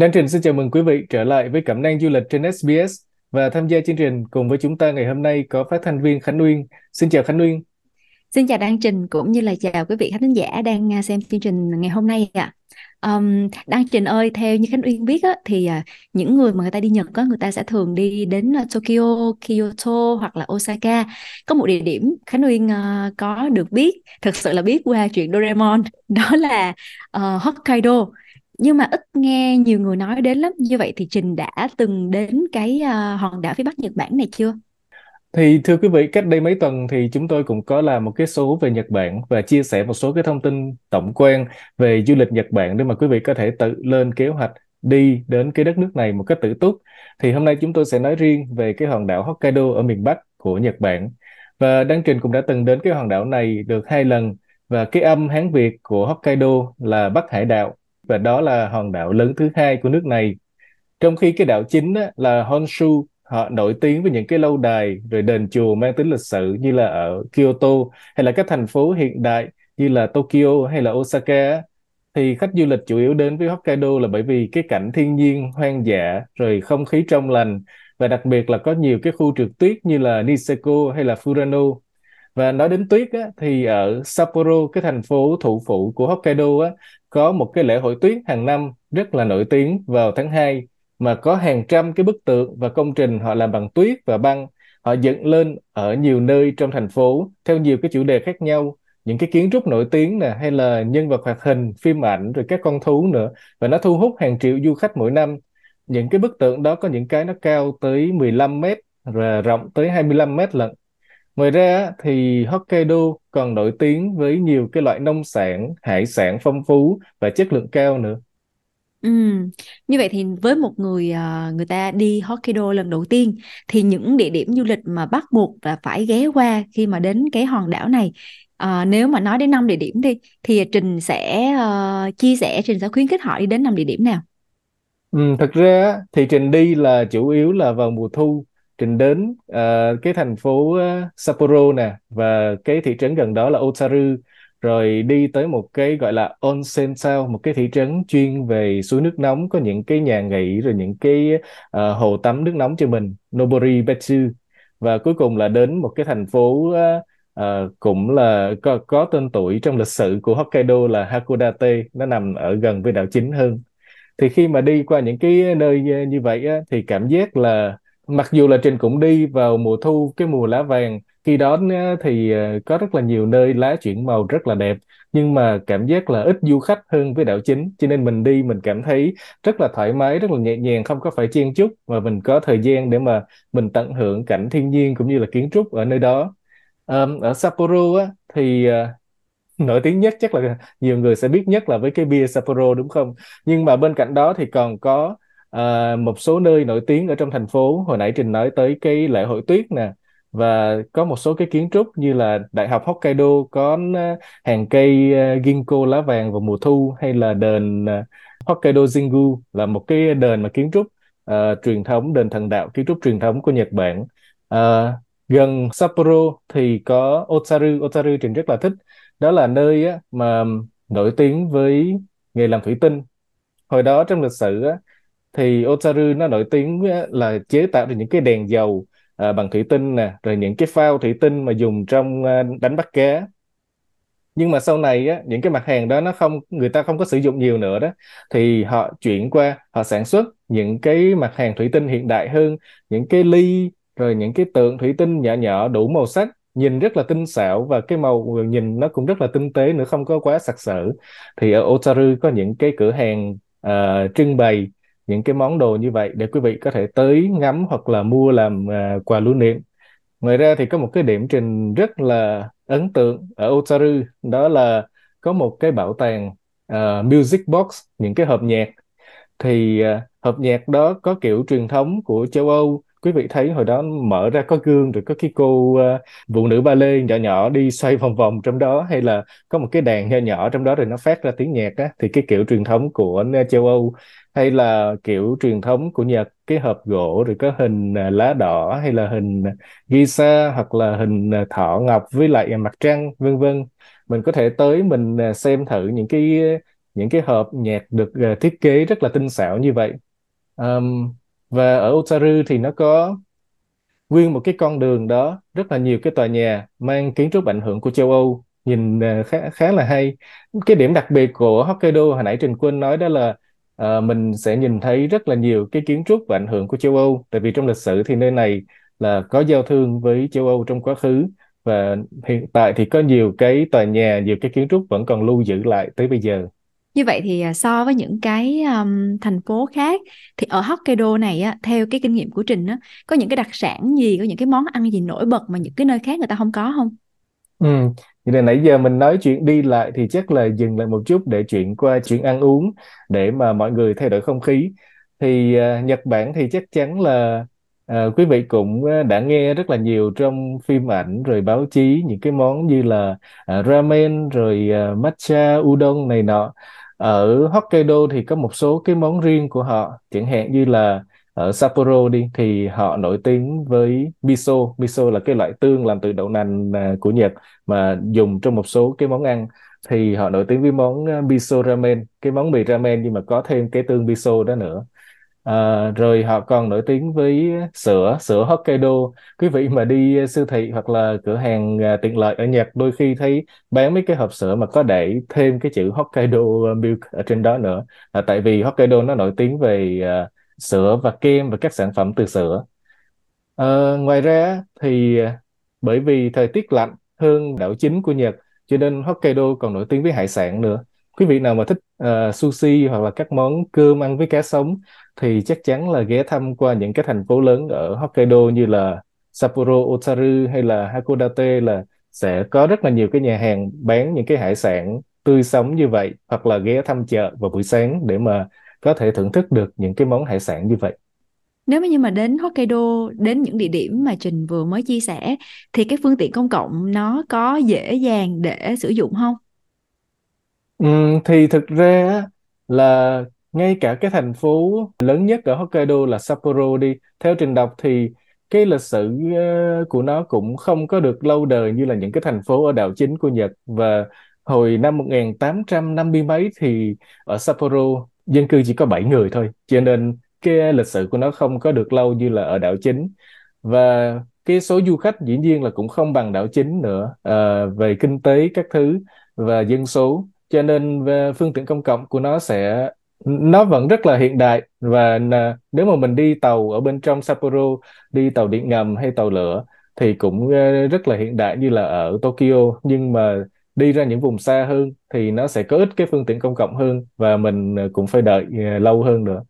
Đan Trình xin chào mừng quý vị trở lại với Cẩm nang du lịch trên SBS và tham gia chương trình cùng với chúng ta ngày hôm nay có phát thanh viên Khánh Uyên. Xin chào Khánh Uyên. Xin chào Đan Trình cũng như là chào quý vị khán giả đang à, xem chương trình ngày hôm nay ạ. À. Um, Đăng Trình ơi, theo như Khánh Uyên biết á, thì uh, những người mà người ta đi Nhật có người ta sẽ thường đi đến uh, Tokyo, Kyoto hoặc là Osaka. Có một địa điểm Khánh Uyên uh, có được biết, thực sự là biết qua chuyện Doraemon, đó là uh, Hokkaido nhưng mà ít nghe nhiều người nói đến lắm như vậy thì Trình đã từng đến cái uh, hòn đảo phía Bắc Nhật Bản này chưa? Thì thưa quý vị, cách đây mấy tuần thì chúng tôi cũng có làm một cái số về Nhật Bản và chia sẻ một số cái thông tin tổng quan về du lịch Nhật Bản để mà quý vị có thể tự lên kế hoạch đi đến cái đất nước này một cách tự túc. Thì hôm nay chúng tôi sẽ nói riêng về cái hòn đảo Hokkaido ở miền Bắc của Nhật Bản. Và Đăng Trình cũng đã từng đến cái hòn đảo này được hai lần và cái âm Hán Việt của Hokkaido là Bắc Hải Đạo và đó là hòn đảo lớn thứ hai của nước này. Trong khi cái đảo chính á, là Honshu, họ nổi tiếng với những cái lâu đài rồi đền chùa mang tính lịch sử như là ở Kyoto hay là các thành phố hiện đại như là Tokyo hay là Osaka thì khách du lịch chủ yếu đến với Hokkaido là bởi vì cái cảnh thiên nhiên hoang dã rồi không khí trong lành và đặc biệt là có nhiều cái khu trượt tuyết như là Niseko hay là Furano và nói đến tuyết á, thì ở Sapporo cái thành phố thủ phủ của Hokkaido á, có một cái lễ hội tuyết hàng năm rất là nổi tiếng vào tháng 2 mà có hàng trăm cái bức tượng và công trình họ làm bằng tuyết và băng. Họ dựng lên ở nhiều nơi trong thành phố theo nhiều cái chủ đề khác nhau, những cái kiến trúc nổi tiếng nè, hay là nhân vật hoạt hình, phim ảnh, rồi các con thú nữa. Và nó thu hút hàng triệu du khách mỗi năm. Những cái bức tượng đó có những cái nó cao tới 15 mét và rộng tới 25 mét lận. Ngoài ra thì Hokkaido còn nổi tiếng với nhiều cái loại nông sản, hải sản phong phú và chất lượng cao nữa. Ừ. Như vậy thì với một người à, người ta đi Hokkaido lần đầu tiên thì những địa điểm du lịch mà bắt buộc là phải ghé qua khi mà đến cái hòn đảo này à, nếu mà nói đến năm địa điểm đi thì Trình sẽ uh, chia sẻ Trình sẽ khuyến khích họ đi đến năm địa điểm nào. Ừ, thực ra thì Trình đi là chủ yếu là vào mùa thu trình đến uh, cái thành phố uh, Sapporo nè và cái thị trấn gần đó là Otaru. Rồi đi tới một cái gọi là onsen sao một cái thị trấn chuyên về suối nước nóng có những cái nhà nghỉ rồi những cái uh, hồ tắm nước nóng cho mình Nobori Betsu. Và cuối cùng là đến một cái thành phố uh, uh, cũng là có, có tên tuổi trong lịch sử của Hokkaido là Hakodate. Nó nằm ở gần với đảo chính hơn. Thì khi mà đi qua những cái nơi như, như vậy á, thì cảm giác là mặc dù là Trình cũng đi vào mùa thu cái mùa lá vàng khi đó thì ờ, có rất là nhiều nơi lá chuyển màu rất là đẹp nhưng mà cảm giác là ít du khách hơn với đảo chính cho nên mình đi mình cảm thấy rất là thoải mái rất là nhẹ nhàng không có phải chen chúc mà mình có thời gian để mà mình tận hưởng cảnh thiên nhiên cũng như là kiến trúc ở nơi đó. Ở Sapporo á, thì ờ, nổi tiếng nhất chắc là nhiều người sẽ biết nhất là với cái bia Sapporo đúng không? Nhưng mà bên cạnh đó thì còn có à, một số nơi nổi tiếng ở trong thành phố hồi nãy Trình nói tới cái lễ hội tuyết nè và có một số cái kiến trúc như là Đại học Hokkaido có ờ, hàng cây ờ, ginkgo lá vàng vào mùa thu hay là đền Hokkaido Jingu là một cái đền mà kiến trúc uh, truyền thống đền thần đạo kiến trúc truyền thống của Nhật Bản. Uh, gần Sapporo thì có Otaru Otaru Trình rất là thích. Đó là nơi á, mà nổi tiếng với nghề làm thủy tinh. Hồi đó trong lịch sử á, thì Otaru nó nổi tiếng là chế tạo được những cái đèn dầu à, bằng thủy tinh nè rồi những cái phao thủy tinh mà dùng trong à, đánh bắt cá. Nhưng mà sau này á, những cái mặt hàng đó nó không người ta không có sử dụng nhiều nữa đó. Thì họ chuyển qua họ sản xuất những cái mặt hàng thủy tinh hiện đại hơn những cái ly rồi những cái tượng thủy tinh nhỏ nhỏ đủ màu sắc nhìn rất là tinh xảo và cái màu nhìn nó cũng rất là tinh tế nữa không có quá sặc sỡ. Thì ở Otaru có những cái cửa hàng uh, trưng bày những cái món đồ như vậy để quý vị có thể tới ngắm hoặc là mua làm uh, quà lưu niệm. Ngoài ra thì có một cái điểm trình rất là ấn tượng ở Otaru đó là có một cái bảo tàng uh, music box những cái hộp nhạc thì uh, hộp nhạc đó có kiểu truyền thống của châu Âu quý vị thấy hồi đó mở ra có gương rồi có cái cô uh, phụ nữ ba lê nhỏ nhỏ đi xoay vòng vòng trong đó hay là có một cái đàn nhỏ nhỏ trong đó rồi nó phát ra tiếng nhạc á thì cái kiểu truyền thống của ờ, châu Âu hay là kiểu truyền thống của Nhật cái hộp gỗ rồi có hình ờ, lá đỏ hay là hình Gisa hoặc là hình thỏ ngọc với lại mặt trăng vân vân. Mình có thể tới mình xem thử những cái những cái hộp nhạc được thiết kế rất là tinh xảo như vậy. Um, và ở Otaru thì nó có nguyên một cái con đường đó rất là nhiều cái tòa nhà mang kiến trúc ảnh hưởng của châu Âu. Nhìn à, khá khá là hay. Cái điểm đặc biệt của Hokkaido hồi nãy Trình Quân nói đó là uh, mình sẽ nhìn thấy rất là nhiều cái kiến trúc và ảnh hưởng của châu Âu. Tại vì trong lịch sử thì nơi này là có giao thương với châu Âu trong quá khứ và hiện tại thì có nhiều cái tòa nhà nhiều cái kiến trúc vẫn còn lưu giữ lại tới bây giờ. Như vậy thì à, so với những cái um, thành phố khác thì ở Hokkaido này á, theo cái kinh nghiệm của Trình á, có những cái đặc sản gì, có những cái món ăn gì nổi bật mà những cái nơi khác người ta không có không? Ừ. như là nãy giờ mình nói chuyện đi lại thì chắc là dừng lại một chút để chuyển qua chuyện ăn uống để mà mọi người thay đổi không khí. Thì uh, Nhật Bản thì chắc chắn là Ờ, quý vị cũng ờ, đã nghe rất là nhiều trong phim ảnh rồi báo chí những cái món như là à, ramen rồi à, matcha udon này nọ. Ở Hokkaido thì có một số cái món riêng của họ, chẳng hạn như là ở Sapporo đi thì họ nổi tiếng với miso. Miso là cái loại tương làm từ đậu nành à, của Nhật mà dùng trong một số cái món ăn thì họ nổi tiếng với món miso ramen cái món mì ramen nhưng mà có thêm cái tương miso đó nữa À, rồi họ còn nổi tiếng với sữa sữa Hokkaido. Quý vị mà đi siêu thị hoặc là cửa hàng à, tiện lợi ở Nhật đôi khi thấy bán mấy cái hộp sữa mà có để thêm cái chữ Hokkaido à, milk ở trên đó nữa. À, tại vì Hokkaido nó nổi tiếng về à, sữa và kem và các sản phẩm từ sữa. À, ngoài ra thì à, bởi vì thời tiết lạnh hơn đảo chính của Nhật cho nên Hokkaido còn nổi tiếng với hải sản nữa. Quý vị nào mà thích uh, sushi hoặc là các món cơm ăn với cá sống thì chắc chắn là ghé thăm qua những cái thành phố lớn ở Hokkaido như là Sapporo, Otaru hay là Hakodate là sẽ có rất là nhiều cái nhà hàng bán những cái hải sản tươi sống như vậy hoặc là ghé thăm chợ vào buổi sáng để mà có thể thưởng thức được những cái món hải sản như vậy. Nếu như mà đến Hokkaido, đến những địa điểm mà Trình vừa mới chia sẻ thì cái phương tiện công cộng nó có dễ dàng để sử dụng không? Ừm, thì thực ra là ngay cả cái thành phố lớn nhất ở Hokkaido là Sapporo đi theo trình đọc thì cái lịch sử ờ, của nó cũng không có được lâu đời như là những cái thành phố ở đảo chính của Nhật. Và hồi năm 1850 mấy thì ở Sapporo dân cư chỉ có 7 người thôi cho nên cái lịch sử của nó không có được lâu như là ở đảo chính. Và cái số du khách dĩ nhiên là cũng không bằng đảo chính nữa à, về kinh tế các thứ và dân số. Cho nên về phương tiện công cộng của nó sẽ nó vẫn rất là hiện đại và à, nếu mà mình đi tàu ở bên trong Sapporo, đi tàu điện ngầm hay tàu lửa thì cũng à, rất là hiện đại như là ở Tokyo. Nhưng mà đi ra những vùng xa hơn thì nó sẽ có ít cái phương tiện công cộng hơn và mình à, cũng phải đợi lâu hơn nữa.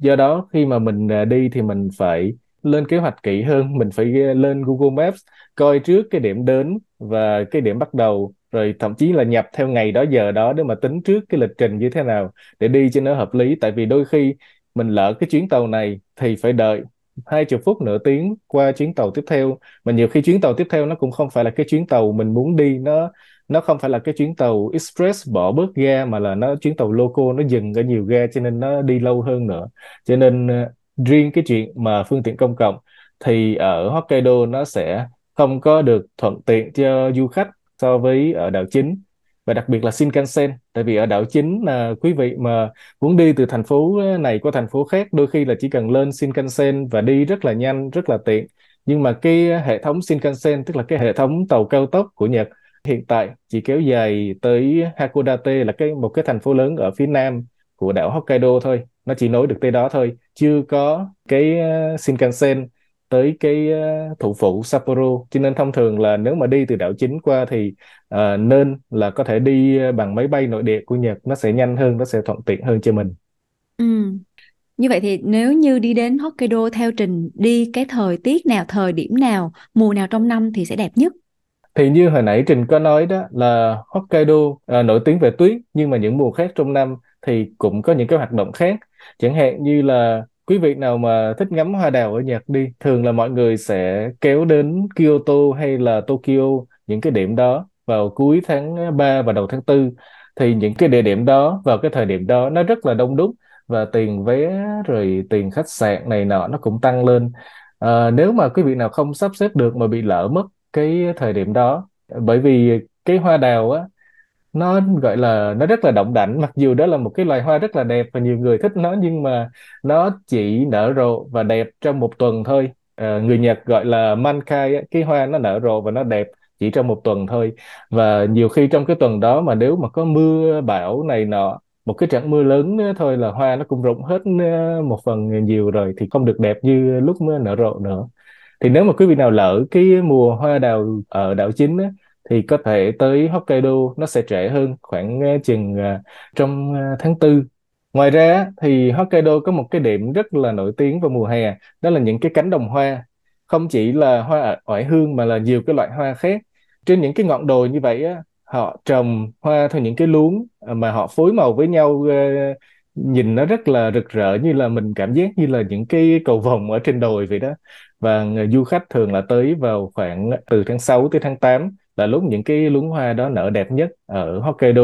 Do đó khi mà mình đi thì mình phải lên kế hoạch kỹ hơn. Mình phải lên Google Maps, coi trước cái điểm đến và cái điểm bắt đầu rồi thậm chí là nhập theo ngày đó giờ đó để mà tính trước cái lịch trình như thế nào để đi cho nó hợp lý. Tại vì đôi khi mình lỡ cái chuyến tàu này thì phải đợi hai chục phút nửa tiếng qua chuyến tàu tiếp theo. Mà nhiều khi chuyến tàu tiếp theo nó cũng không phải là cái chuyến tàu mình muốn đi. Nó nó không phải là cái chuyến tàu express bỏ bớt ga mà là nó, chuyến tàu loco nó dừng ở nhiều ga cho nên nó đi lâu hơn nữa. Cho nên ờ, riêng cái chuyện mà phương tiện công cộng thì ở Hokkaido nó sẽ không có được thuận tiện cho du khách so với ở đảo chính. Và đặc biệt là Shinkansen, tại vì ở đảo chính là quý vị mà muốn đi từ thành phố này qua thành phố khác, đôi khi là chỉ cần lên Shinkansen và đi rất là nhanh, rất là tiện. Nhưng mà cái hệ thống Shinkansen, tức là cái hệ thống tàu cao tốc của Nhật, hiện tại chỉ kéo dài tới Hakodate, là cái một cái thành phố lớn ở phía nam của đảo Hokkaido thôi. Nó chỉ nối được tới đó thôi, chưa có cái ờ, Shinkansen tới cái ờ, thủ phủ Sapporo cho nên thông thường là nếu mà đi từ đảo chính qua thì ờ, nên là có thể đi bằng máy bay nội địa của Nhật nó sẽ nhanh hơn nó sẽ thuận tiện hơn cho mình Ừ. Như vậy thì nếu như đi đến Hokkaido theo Trình đi cái thời tiết nào, thời điểm nào, mùa nào trong năm thì sẽ đẹp nhất? thì như hồi nãy Trình có nói đó là Hokkaido à, nổi tiếng về tuyết nhưng mà những mùa khác trong năm thì cũng có những cái hoạt động khác chẳng hạn như là quý vị nào mà thích ngắm hoa đào ở Nhật đi thường là mọi người sẽ kéo đến Kyoto hay là Tokyo những cái điểm đó vào cuối tháng 3 và đầu tháng 4 thì những cái địa điểm đó vào cái thời điểm đó nó rất là đông đúc và tiền vé rồi tiền khách sạn này nọ nó cũng tăng lên. À, nếu mà quý vị nào không sắp xếp được mà bị lỡ mất cái thời điểm đó bởi vì cái hoa đào á nó gọi là nó rất là động đảnh mặc dù đó là một cái loài hoa rất là đẹp và nhiều người thích nó nhưng mà nó chỉ nở rộ và đẹp trong một tuần thôi. Ờ, người Nhật gọi là mankai á, cái hoa nó nở rộ và nó đẹp chỉ trong một tuần thôi. Và nhiều khi trong cái tuần đó mà nếu mà có mưa bão này nọ một cái trận mưa lớn thôi là hoa nó cũng rụng hết ờ, một phần nhiều rồi thì không được đẹp như lúc mới nở rộ nữa. Thì nếu mà quý vị nào lỡ cái mùa hoa đào ở đảo chính á, thì có thể tới Hokkaido, nó sẽ trễ hơn khoảng ờ, chừng ờ, trong ờ, tháng tư. Ngoài ra thì Hokkaido có một cái điểm rất là nổi tiếng vào mùa hè, đó là những cái cánh đồng hoa. Không chỉ là hoa oải hương mà là nhiều cái loại hoa khác. Trên những cái ngọn đồi như vậy á, họ trồng hoa theo những cái luống mà họ phối màu với nhau nhìn nó rất là rực rỡ như là mình cảm giác như là những cái cầu vồng ở trên đồi vậy đó. Và du khách thường là tới vào khoảng từ tháng 6 tới tháng 8 là lúc những cái luống hoa đó nở đẹp nhất ở Hokkaido.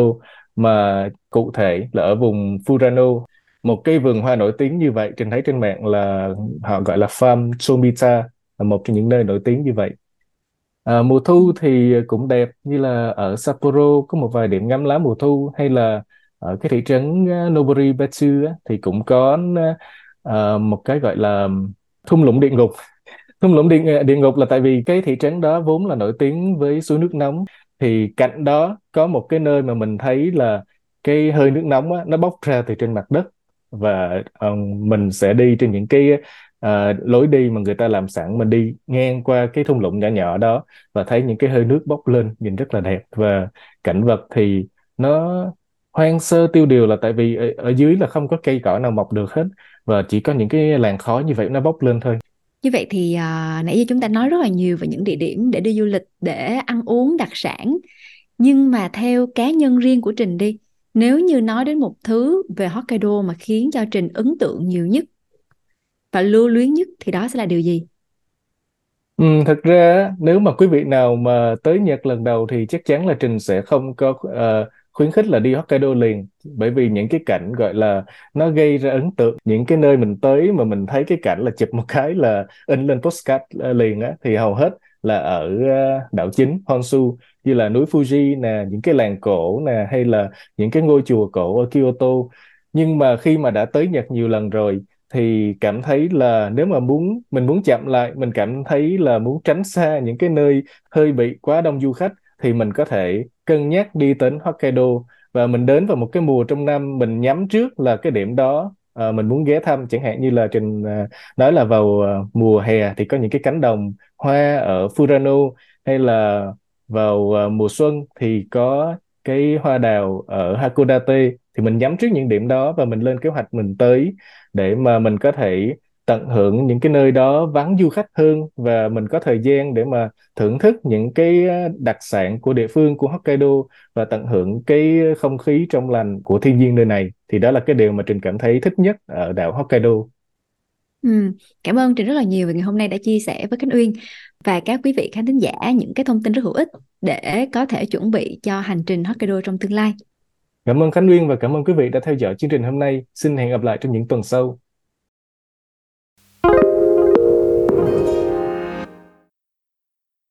Mà cụ thể là ở vùng Furano một cái vườn hoa nổi tiếng như vậy trên thấy trên mạng là họ gọi là Farm Somita là một trong những nơi nổi tiếng như vậy. À, mùa thu thì cũng đẹp như là ở Sapporo có một vài điểm ngắm lá mùa thu hay là ở cái thị trấn Nobori-Batsu á, thì cũng có uh, một cái gọi là thung lũng địa ngục thung lũng địa, à, địa ngục là tại vì cái thị trấn đó vốn là nổi tiếng với suối nước nóng. Thì cạnh đó có một cái nơi mà mình thấy là cái hơi nước nóng á, nó bốc ra từ trên mặt đất. Và um, mình sẽ đi trên những cái uh, lối đi mà người ta làm sẵn. Mình đi ngang qua cái thung lũng nhỏ nhỏ đó và thấy những cái hơi nước bốc lên nhìn rất là đẹp. Và cảnh vật thì nó hoang sơ tiêu điều là tại vì ở, ở dưới là không có cây cỏ nào mọc được hết. Và chỉ có những cái làn khói như vậy nó bốc lên thôi. Như vậy thì à, nãy giờ chúng ta nói rất là nhiều về những địa điểm để đi du lịch, để ăn uống đặc sản. Nhưng mà theo cá nhân riêng của Trình đi, nếu như nói đến một thứ về Hokkaido mà khiến cho Trình ấn tượng nhiều nhất và lưu luyến nhất thì đó sẽ là điều gì? Ừ, thật ra nếu mà quý vị nào mà tới Nhật lần đầu thì chắc chắn là Trình sẽ không có uh, khuyến khích là đi Hokkaido liền, bởi vì những cái cảnh, gọi là, nó gây ra ấn tượng. Những cái nơi mình tới mà mình thấy cái cảnh là chụp một cái là in lên postcard ờ, liền á, thì hầu hết là ở ờ, đảo chính Honshu, như là núi Fuji nè, những cái làng cổ nè, hay là những cái ngôi chùa cổ ở Kyoto. Nhưng mà khi mà đã tới Nhật nhiều lần rồi, thì cảm thấy là nếu mà muốn, mình muốn chậm lại, mình cảm thấy là muốn tránh xa những cái nơi hơi bị quá đông du khách thì mình có thể cân nhắc đi đến Hokkaido và mình đến vào một cái mùa trong năm mình nhắm trước là cái điểm đó. À, mình muốn ghé thăm chẳng hạn như là trình à, nói là vào à, mùa hè thì có những cái cánh đồng hoa ở Furano hay là vào à, mùa xuân thì có cái hoa đào ở Hakodate. Thì mình nhắm trước những điểm đó và mình lên kế hoạch mình tới để mà mình có thể tận hưởng những cái nơi đó vắng du khách hơn và mình có thời gian để mà thưởng thức những cái ờ, đặc sản của địa phương của Hokkaido và tận hưởng cái không khí trong lành của thiên nhiên nơi này thì đó là cái điều mà Trình cảm thấy thích nhất ở đảo Hokkaido. Ừ, cảm ơn Trình rất là nhiều vì ngày hôm nay đã chia sẻ với Khánh Uyên và các quý vị khán thính giả những cái thông tin rất hữu ích để có thể chuẩn bị cho hành trình Hokkaido trong tương lai. Cảm ơn Khánh Nguyên và cảm ơn quý vị đã theo dõi chương trình hôm nay. Xin hẹn gặp lại trong những tuần sau.